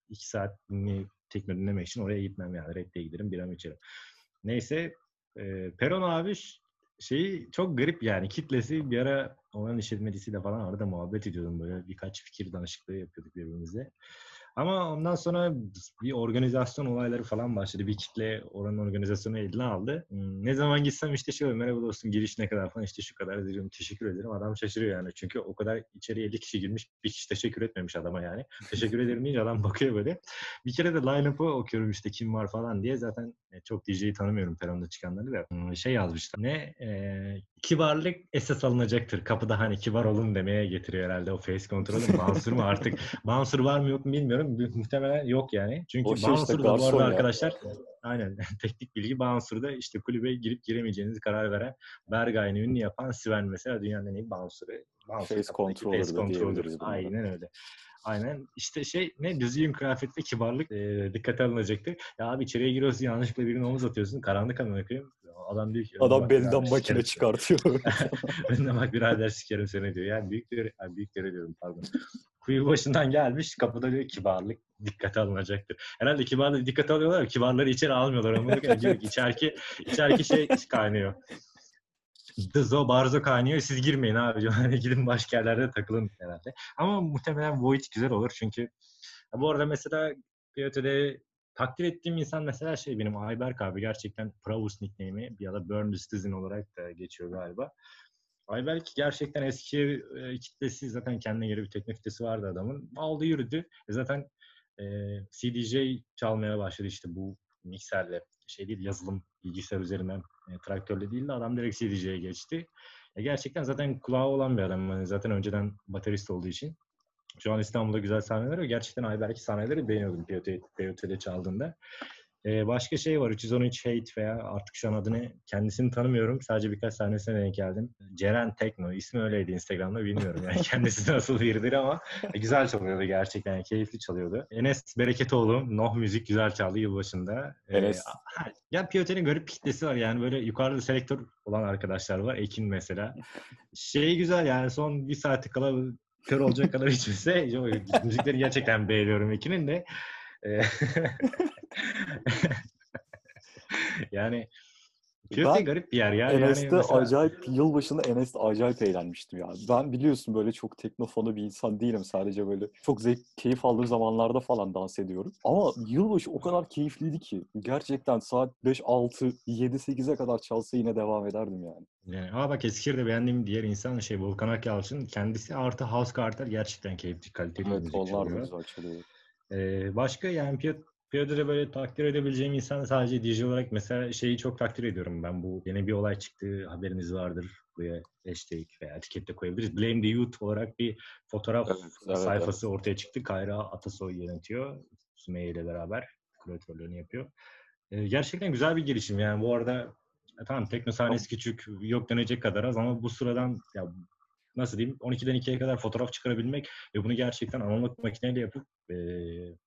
2 saat dinleyip tekno dinlemek için oraya gitmem yani. Rap'te giderim, biram içerim. Neyse, e, Peron abi şeyi çok garip yani. Kitlesi bir ara onun işletmecisiyle falan arada muhabbet ediyordum böyle. Birkaç fikir danışıklığı yapıyorduk birbirimize. Ama ondan sonra bir organizasyon olayları falan başladı. Bir kitle oranın organizasyonu eline aldı. Hmm, Ne zaman gitsem işte şey oluyor, merhaba dostum giriş ne kadar falan işte şu kadar diyorum teşekkür ederim. Adam şaşırıyor yani. Çünkü o kadar içeriye 50 kişi girmiş bir kişi teşekkür etmemiş adama yani. Teşekkür ederim deyince adam bakıyor böyle. Bir kere de line-up'ı okuyorum işte kim var falan diye. Zaten e, çok DJ'yi tanımıyorum peronda çıkanları da. Hmm, Şey yazmışlar. Ne? E, kibarlık esas alınacaktır. Kapıda hani kibar olun demeye getiriyor herhalde o face kontrolü. Bouncer mu artık? Bouncer var mı yok mu bilmiyorum. Muhtemelen yok yani. Çünkü O şey işte, Bouncer da bu arada ya. arkadaşlar aynen teknik bilgi Bouncer'da işte kulübe girip giremeyeceğinizi karar veren Bergay'ını ünlü yapan Sven mesela dünyanın en iyi. Bouncer Face controller face da bunlara. Aynen öyle. Aynen. İşte şey ne düzgün kıyafet ve kibarlık e, dikkate alınacaktır. Ya abi içeriye giriyorsun yanlışlıkla birine omuz atıyorsun. Karanlık amına koyayım. Adam diyor ki Adam "Bak belden makine çıkartıyor. seni." Önden bak birader sikerim seni diyor. Yani büyükleri, yani büyükleri diyorum pardon. Kuyu başından gelmiş kapıda diyor kibarlık dikkate alınacaktır. Herhalde kibarlığı dikkate alıyorlar ama kibarları içeri almıyorlar. Ama diyor ki içerki, içerki şey kaynıyor. Dızo, barzo kaynıyor. Siz girmeyin abi. Hani gidin başka yerlerde takılın herhalde. Ama muhtemelen Void güzel olur çünkü bu arada mesela PYT'de takdir ettiğim insan mesela şey benim Ayberk abi gerçekten Pravus nickname'i ya da Burn Citizen olarak da geçiyor galiba. Ayberk gerçekten eski e, kitlesi zaten kendine göre bir tekno kitlesi vardı adamın. Aldı yürüdü. E zaten e, CDJ çalmaya başladı işte bu mikserle şey değil yazılım bilgisayar üzerinden e, traktörle değil de adam direkt CDJ'ye geçti. E, gerçekten zaten kulağı olan bir adam. Yani zaten önceden baterist olduğu için. Şu an İstanbul'da güzel sahneler var. Gerçekten Ayberk'i sahneleri beğeniyordum POT'de çaldığında. Ee, başka şey var. 313 Hate veya artık şu an adını kendisini tanımıyorum. Sadece birkaç sahnesine denk geldim. Ceren Tekno. ismi öyleydi Instagram'da bilmiyorum. Yani kendisi nasıl biridir ama güzel çalıyordu gerçekten. Yani keyifli çalıyordu. Enes Bereketoğlu. Noh Müzik güzel çaldı yılbaşında. Enes. Ee, ya POT'nin garip kitlesi var. Yani böyle yukarıda selektör olan arkadaşlar var. Ekin mesela. Şey güzel yani son bir saati kala kör olacak kadar içmese müzikleri gerçekten beğeniyorum Ekin'in de. yani Köfte garip bir yer ya. Enes'te yani mesela... acayip, yılbaşında Enes'te acayip eğlenmiştim ya. Ben biliyorsun böyle çok teknofonu bir insan değilim. Sadece böyle çok zevk, keyif aldığım zamanlarda falan dans ediyorum. Ama yılbaşı o kadar keyifliydi ki. Gerçekten saat 5, 6, 7, 8'e kadar çalsa yine devam ederdim yani. Yani, ama bak Eskişehir'de beğendiğim diğer insan şey Volkan Akyalçın. Kendisi artı House Carter gerçekten keyifli, kaliteli evet, müzik onlar çalıyor. da güzel çalıyor. Ee, başka yani Piyot Piyoda'da böyle takdir edebileceğim insan sadece DJ olarak mesela şeyi çok takdir ediyorum ben. Bu yeni bir olay çıktı haberiniz vardır. Buraya hashtag veya etiketle koyabiliriz. Blame the Youth olarak bir fotoğraf evet, evet, sayfası evet. ortaya çıktı. Kayra Atasoy yönetiyor. Sümeyye ile beraber küratörlüğünü yapıyor. Ee, gerçekten güzel bir girişim yani bu arada e, tamam tekno sahnesi küçük yok denecek kadar az ama bu sıradan ya nasıl diyeyim 12'den 2'ye kadar fotoğraf çıkarabilmek ve bunu gerçekten analog makineyle yapıp e,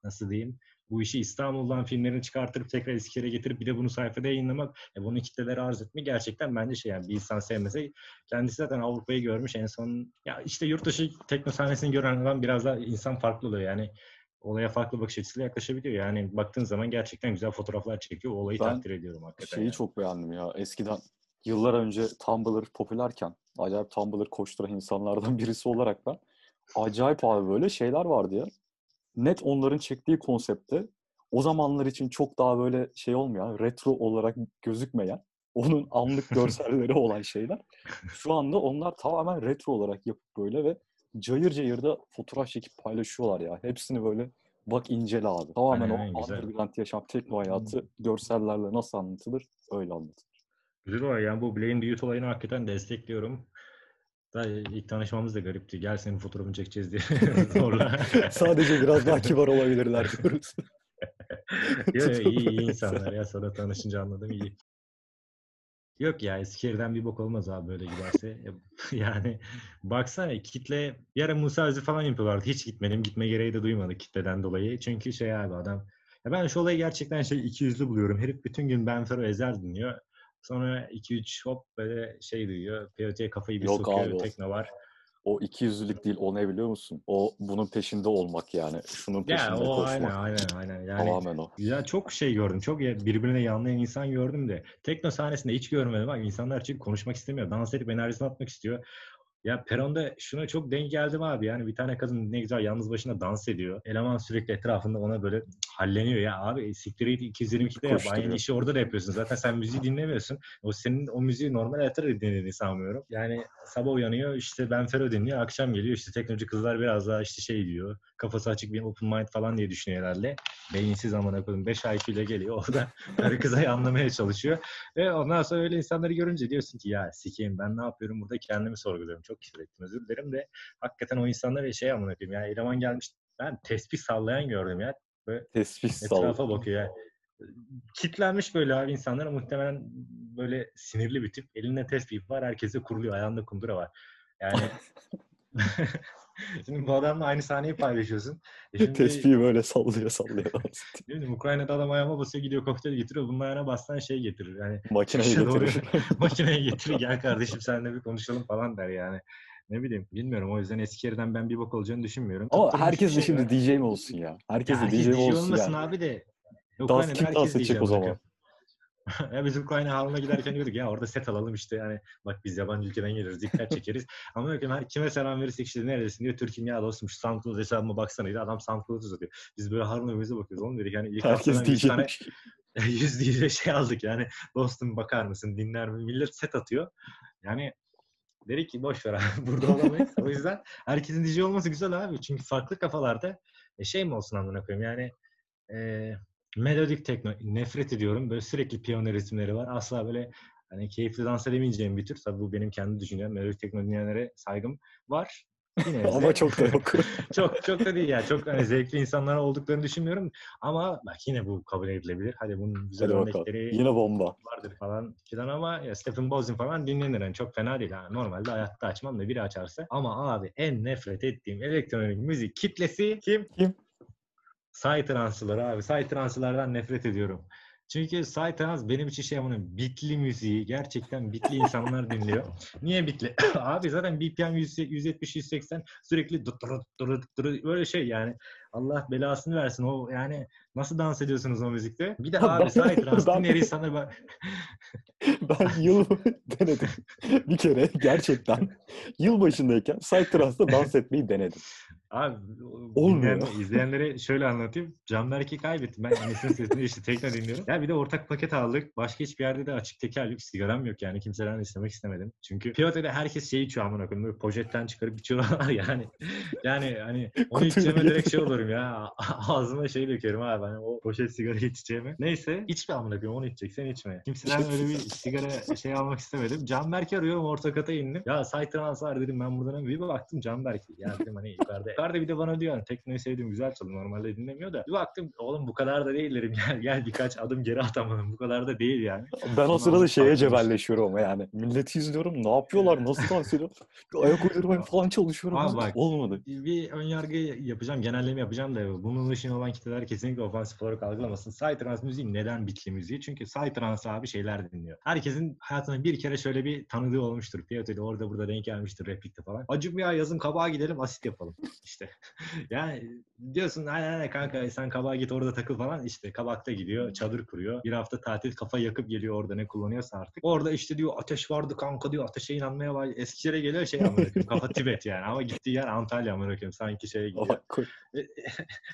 nasıl diyeyim bu işi İstanbul'dan filmlerini çıkartıp tekrar Eskişehir'e getirip bir de bunu sayfada yayınlamak, e, bunu kitlelere arz etmek gerçekten bence şey yani bir insan sevmese kendisi zaten Avrupa'yı görmüş en son ya işte yurt dışı tekno sahnesini gören adam biraz daha insan farklı oluyor yani olaya farklı bakış açısıyla yaklaşabiliyor. Yani baktığın zaman gerçekten güzel fotoğraflar çekiyor. O olayı Ben takdir ediyorum hakikaten. Şeyi yani. çok beğendim ya. Eskiden yıllar önce Tumblr popülerken acayip Tumblr koşturan insanlardan birisi olarak ben acayip abi böyle şeyler vardı ya. Net onların çektiği konsepte o zamanlar için çok daha böyle şey olmayan, retro olarak gözükmeyen, onun anlık görselleri olan şeyler. Şu anda onlar tamamen retro olarak yapıp böyle ve cayır cayır da fotoğraf çekip paylaşıyorlar ya. Hepsini böyle bak incele abi. Tamamen Aynen, o güzel. underground yaşam, tekno hayatı görsellerle nasıl anlatılır öyle anlatılır. Güzel var yani bu the Youth olayını hakikaten destekliyorum. Daha ilk tanışmamız da garipti. Gel senin fotoğrafını çekeceğiz diye zorla. Sadece biraz daha kibar olabilirler diyoruz. Yo, yo, iyi, iyi insanlar ya sana tanışınca anladım iyi. Yok ya Eskişehir'den bir bok olmaz abi böyle giderse. yani baksana kitle bir ara Musa Özü falan yapıyorlardı. Hiç gitmedim. Gitme gereği de duymadık kitleden dolayı. Çünkü şey abi adam ya ben şu olayı gerçekten şey iki yüzlü buluyorum. Herif bütün gün Ben Fero Ezer dinliyor. Sonra 2-3 hop böyle şey duyuyor. POT'ye kafayı bir Yok sokuyor. abi. Tekno var. O iki yüzlülük değil, o ne biliyor musun? O bunun peşinde olmak yani. Şunun peşinde Ya o koşmak. aynen aynen aynen. Yani Tamamen o. Ya çok şey gördüm. Çok birbirine yanlayan insan gördüm de. Tekno sahnesinde hiç görmedim. Bak insanlar çünkü konuşmak istemiyor. Dans edip enerjisini atmak istiyor. Ya peronda şuna çok denk geldim abi. Yani bir tane kadın ne güzel yalnız başına dans ediyor. Eleman sürekli etrafında ona böyle halleniyor. Ya abi siktir git 222'de yap. Aynı işi orada da yapıyorsun. Zaten sen müziği dinlemiyorsun. O senin o müziği normal hayatta da dinlediğini sanmıyorum. Yani sabah uyanıyor işte Ben Fero dinliyor. Akşam geliyor işte teknoloji kızlar biraz daha işte şey diyor. Kafası açık bir open mind falan diye düşünüyor herhalde. Beyinsiz amına koyayım. 5 IQ ile geliyor. Orada karı kızı anlamaya çalışıyor. Ve ondan sonra öyle insanları görünce diyorsun ki ya sikeyim ben ne yapıyorum burada kendimi sorguluyorum. Çok küfür ettim özür dilerim de hakikaten o insanlar şey amına koyayım. Yani eleman gelmiş ben tespih sallayan gördüm ya. Böyle Tespih etrafa bakıyor ya. Kitlenmiş böyle abi insanlara muhtemelen böyle sinirli bir tip. Elinde tespih var. Herkese kuruluyor. Ayağında kundura var. Yani Şimdi bu adamla aynı sahneyi paylaşıyorsun. E şimdi, Tespihi böyle sallıyor sallıyor. ne bileyim, Ukrayna'da adam ayağıma basıyor gidiyor kokteyl getiriyor. Bunun ayağına bassan şey getirir. Yani doğru getirir. makineye getir gel kardeşim seninle bir konuşalım falan der yani. Ne bileyim bilmiyorum o yüzden Eskişehir'den ben bir bak olacağını düşünmüyorum. Ama Tutturmuş herkes de şey şimdi DJ mi olsun ya? Herkes Ya de DJ DJ olsun olmasın yani? abi de. Dans Ukrayna'da kim dans edecek o zaman? ya biz Ukrayna halına giderken diyorduk ya orada set alalım işte yani bak biz yabancı ülkeden geliyoruz dikkat çekeriz. Ama yok her kime selam verirsek işte neredesin diyor Türkiye'm ya dostum şu SoundCloud hesabıma baksana diyor adam SoundCloud uzatıyor. Biz böyle harun ömrümüze bakıyoruz oğlum dedik yani ilk Herkes 100 tane. 100 DJ şey aldık yani dostum bakar mısın dinler mi millet set atıyor. Yani dedik ki boş ver abi burada olamayız. o yüzden herkesin DJ olması güzel abi. Çünkü farklı kafalarda e, şey mi olsun amına koyayım yani e, Melodik tekno. Nefret ediyorum. Böyle sürekli piyano ritimleri var. Asla böyle hani keyifli dans edemeyeceğim bir tür. Tabii bu benim kendi düşüncem. Melodik tekno dinleyenlere saygım var. Yine Ama çok da yok. çok çok da değil ya. Çok hani zevkli insanlar olduklarını düşünmüyorum. Ama bak yine bu kabul edilebilir. Hadi bunun güzel Hadi bakalım. örnekleri Yine bomba. vardır falan filan ama ya Stephen Bozin falan dinlenir. Yani çok fena değil. Ha. Normalde hayatta açmam da biri açarsa. Ama abi en nefret ettiğim elektronik müzik kitlesi kim? Kim? Psytrance'lar abi. Psytrance'lardan nefret ediyorum. Çünkü Psytrance benim için şey ama bitli müziği gerçekten bitli insanlar dinliyor. Niye bitli? Abi zaten BPM 170-180 sürekli dıt dırıt dırıt dırıt böyle şey yani Allah belasını versin o yani nasıl dans ediyorsunuz o müzikte? Bir de abi Psytrance ben- dinleyen insanlar ben... Ben yıl denedim. Bir kere gerçekten yıl başındayken Psytrance'da dans etmeyi denedim. Abi Olmuyor. dinleyen- izleyenlere şöyle anlatayım. Canberk'i kaybettim. Ben Enes'in sesini işte tekrar dinliyorum. Ya bir de ortak paket aldık. Başka hiçbir yerde de açık tekerlik sigaram yok yani. Kimseden istemek istemedim. Çünkü piyasada herkes şey içiyor amına koyayım. Böyle poşetten çıkarıp içiyorlar yani. Yani hani onu içeceğime direkt şey olurum ya. Ağzıma şey dökerim abi. Hani o poşet sigara içeceğime. Neyse içme amına koyayım. Onu içeceksen içme. Kimseden öyle bir sigara şey almak istemedim. Canberk'i arıyorum. Orta kata indim. Ya Saytrans var dedim ben buradan bir baktım Canberk. Ya dedim hani yukarıda. Yukarıda bir de bana diyor teknoyu sevdiğim güzel çalıyor. Normalde dinlemiyor da. Bir baktım oğlum bu kadar da değil dedim. Gel gel birkaç adım geri atamadım. Bu kadar da değil yani. Ben o sırada şeye cebelleşiyorum ama yani. Milleti izliyorum. Ne yapıyorlar? Nasıl dans ediyor? Ayak uydurmaya falan çalışıyorum. Abi bak. Olmadı. bir ön yargı yapacağım, genelleme yapacağım da bunun dışında olan kitleler kesinlikle ofansif olarak algılamasın. Psytrance müziği neden bitli müziği? Çünkü Psytrance abi şeyler dinliyor. Herkesin hayatında bir kere şöyle bir tanıdığı olmuştur. Piyatoda orada burada denk gelmiştir replikte falan. Acım ya yazın kabağa gidelim asit yapalım. İşte yani diyorsun aynen aynen kanka sen kabağa git orada takıl falan. İşte kabakta gidiyor çadır kuruyor. Bir hafta tatil kafa yakıp geliyor orada ne kullanıyorsa artık. Orada işte diyor ateş vardı kanka diyor ateşe inanmaya var. Eskişehir'e geliyor şey amına kafa Tibet yani ama gittiği yer Antalya amına sanki şeye gidiyor. Koy-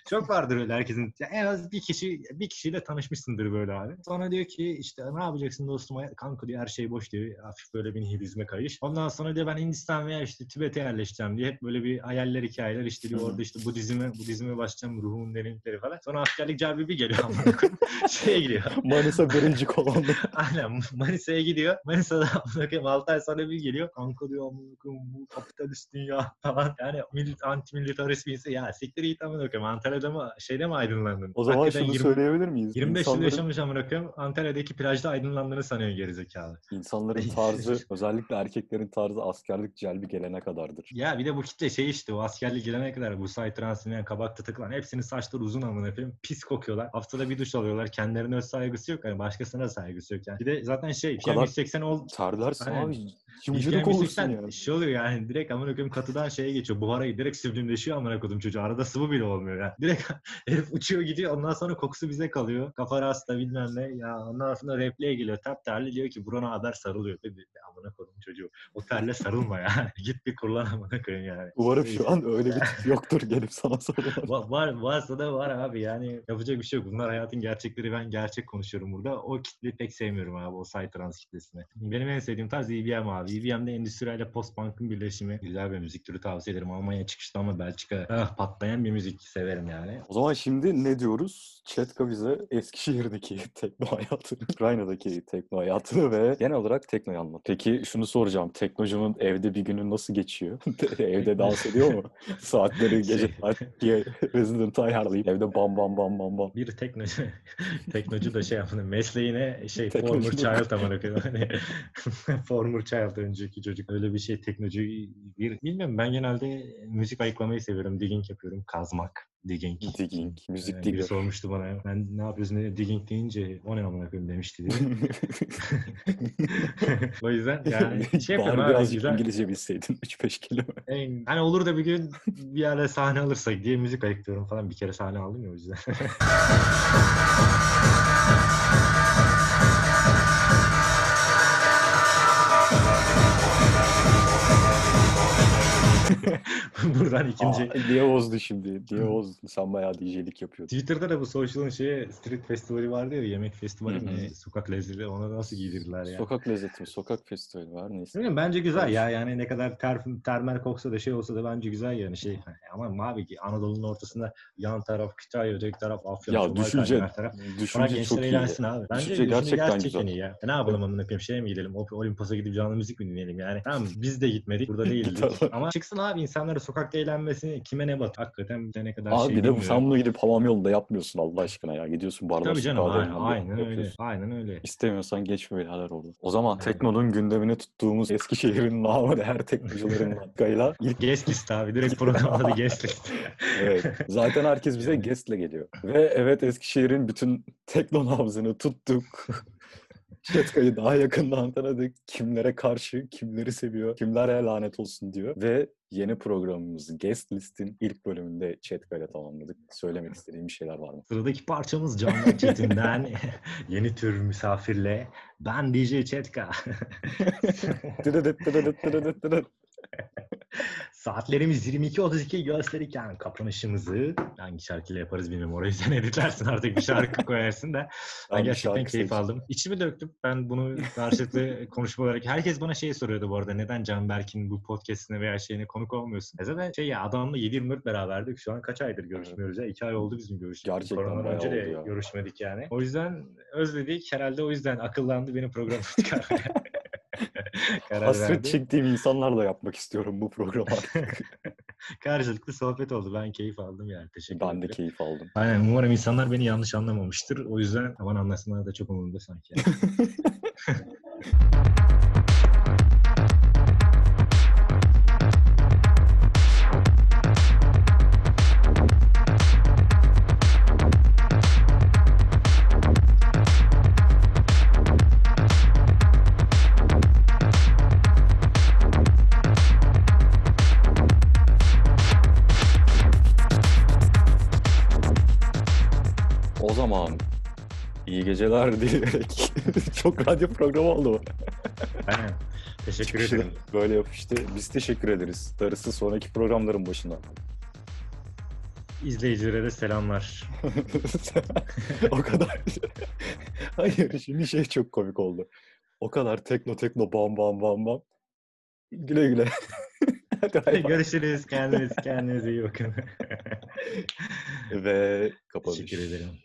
Çok vardır öyle herkesin. Ya en az bir kişi bir kişiyle tanışmışsındır böyle abi. Sonra diyor ki işte ne yapacaksın dostum? Kanka diyor her şey boş diyor. Hafif böyle bir nihilizme kayış. Ondan sonra diyor ben Hindistan veya işte Tibet'e yerleşeceğim diye hep böyle bir hayaller hikayeler hı. orada işte Budizme, Budizme başlayacağım ruhumun derinlikleri falan. Sonra askerlik carbi bir geliyor koyayım. Şeye gidiyor. Manisa birinci kolonda. Aynen Manisa'ya gidiyor. Manisa'da amına koyayım 6 ay sonra bir geliyor. Kanka diyor bu kapitalist dünya falan. Yani milit, anti-militarist bir insan. Ya siktir git amına koyayım. Antalya'da mı şeyde mi aydınlandın? O zaman Hakikaten şunu 20 söyleyebilir miyiz? 25 yıl yaşamış amına koyayım. Antalya'daki plajda aydınlandığını sanıyor gerizekalı. İnsanların tarzı, özellikle erkeklerin tarzı askerlik celbi gelene kadardır. Ya bir de bu kitle şey işte o askerlik gelene kadar bu say transinen kabakta takılan hepsinin saçları uzun amına koyayım. Pis kokuyorlar. Haftada bir duş alıyorlar. Kendilerine öz saygısı yok. Yani başkasına saygısı yok yani. Bir de zaten şey kadar- PM 180 ol Aynen. abi. Yumuşacık olursun 180 yani. şey oluyor yani direkt amına koyayım katıdan şeye geçiyor. Buhara direkt süblimleşiyor amına koydum çocuğu. Arada sıvı bile olmuyor yani. Direkt herif uçuyor gidiyor. Ondan sonra kokusu bize kalıyor. Kafa rasta bilmem ne. Ya ondan sonra repliğe geliyor. Tap terli diyor ki Bruno haber sarılıyor. Dedi, amına koydum çocuğu. O terle sarılma yani. Git bir kullan amına koyayım yani. Umarım şu an öyle bir tip yoktur gelip sana sorular. Va- var, varsa da var abi yani yapacak bir şey yok. Bunlar hayatın gerçekleri ben gerçek konuşuyorum burada. O kitleyi pek sevmiyorum abi o psytrance kitlesini. Benim en sevdiğim tarz EBM abi. EBM'de endüstriyel ile post-punk'ın birleşimi. Güzel bir müzik türü tavsiye ederim. Almanya çıkışlı ama Belçika ah, patlayan bir müzik severim yani. O zaman şimdi ne diyoruz? Çetka bize Eskişehir'deki tekno hayatını, Ukrayna'daki tekno hayatını ve genel olarak teknoyu anlat. Peki şunu soracağım. Teknocumun evde bir günü nasıl geçiyor? evde dans ediyor mu? Saatleri gece Şey- saat 2'ye Resident ayarlayıp evde bam bam bam bam bam. Bir teknocu, teknocu da şey yapın mesleğine şey former child amına koyayım. Hani former child önceki çocuk. Öyle bir şey teknocu bir bilmiyorum ben genelde müzik ayıklamayı seviyorum. Digging yapıyorum. Kazmak. Digging. Digging, müzik Ee, biri digger. sormuştu bana ben ne yapıyorsun dedi, digging deyince o ne amına koyayım demişti o yüzden yani şey yapıyorum Bari birazcık güzel. İngilizce bilseydin 3-5 kelime. En- hani olur da bir gün bir yerde sahne alırsak diye müzik ayıklıyorum falan. Bir kere sahne aldım ya o yüzden. buradan ikinci. Aa, niye bozdun şimdi? Niye bozdun? Sen bayağı DJ'lik yapıyordun. Twitter'da da bu Social'ın şeyi Street Festivali vardı ya yemek festivali mi sokak lezzeti ona da nasıl giydirdiler ya. Sokak lezzeti mi? Sokak festivali var neyse. Bilmiyorum, bence güzel ya yani ne kadar ter, termal koksa da şey olsa da bence güzel yani şey ama abi ki Anadolu'nun ortasında yan taraf Kütahya öteki taraf Afyon Ya düşünce, taraf düşünce gençler çok iyi. eğlensin abi. Bence Düşünce gerçekten gerçekten, güzel. iyi ya. Ne yapalım amına koyayım şeye mi gidelim? Olimpos'a gidip canlı müzik mi dinleyelim yani? Tamam biz de gitmedik. Burada değildik. Tamam. Ama çıksın abi insanlara sokakta eğlenmesi kime ne bat? Hakikaten bir de ne kadar Abi şey bir de sen bunu gidip hamam yolunda yapmıyorsun Allah aşkına ya. Gidiyorsun barbar Tabii canım aynen, aynen öyle. yapıyorsun. Aynen öyle. İstemiyorsan geçme birader orada. O zaman Aynen. Tekno'nun gündemini tuttuğumuz Eskişehir'in namı her teknolojilerin hakkıyla ilk Guest list abi. Direkt program adı guest list. Evet. Zaten herkes bize guest'le geliyor. Ve evet Eskişehir'in bütün tekno nabzını tuttuk. Çetka'yı daha yakından tanıdık. Kimlere karşı, kimleri seviyor, kimlere lanet olsun diyor. Ve yeni programımız Guest List'in ilk bölümünde Çetka'yla tamamladık. Söylemek istediğim bir şeyler var mı? Sıradaki parçamız Canlar Çetin'den yeni tür misafirle ben DJ Çetka. Saatlerimiz 22.32 gösterirken kapanışımızı hangi şarkıyla yaparız bilmiyorum. Orayı sen editlersin artık bir şarkı koyarsın da. Ben bir gerçekten keyif seçtim. aldım. İçimi döktüm. Ben bunu karşılıklı konuşma olarak. Herkes bana şey soruyordu bu arada. Neden Canberk'in bu podcastine veya şeyine konuk olmuyorsun? E zaten şey ya adamla 7-24 beraberdik. Şu an kaç aydır görüşmüyoruz ya? 2 ay oldu bizim görüşmemiz. Gerçekten Koronadan önce de ya. görüşmedik yani. O yüzden özledik. Herhalde o yüzden akıllandı benim programı çıkarmaya. Karar Hasret verdi. çektiğim insanlarla yapmak istiyorum bu programı artık. Karşılıklı sohbet oldu. Ben keyif aldım yani. Teşekkür ben de ederim. keyif aldım. Aynen umarım insanlar beni yanlış anlamamıştır. O yüzden aman anlasınlar da çok umurumda sanki. yani. geceler dileyerek çok radyo programı oldu bu. Aynen. Teşekkür Çıkışı da ederim. Böyle yapıştı. Biz teşekkür ederiz. Darısı sonraki programların başına. İzleyicilere de selamlar. o kadar. Hayır şimdi şey çok komik oldu. O kadar tekno tekno bam bam bam bam. Güle güle. Hadi. Görüşürüz. Kendiniz, kendinize iyi bakın. Ve kapanış. Teşekkür ederim.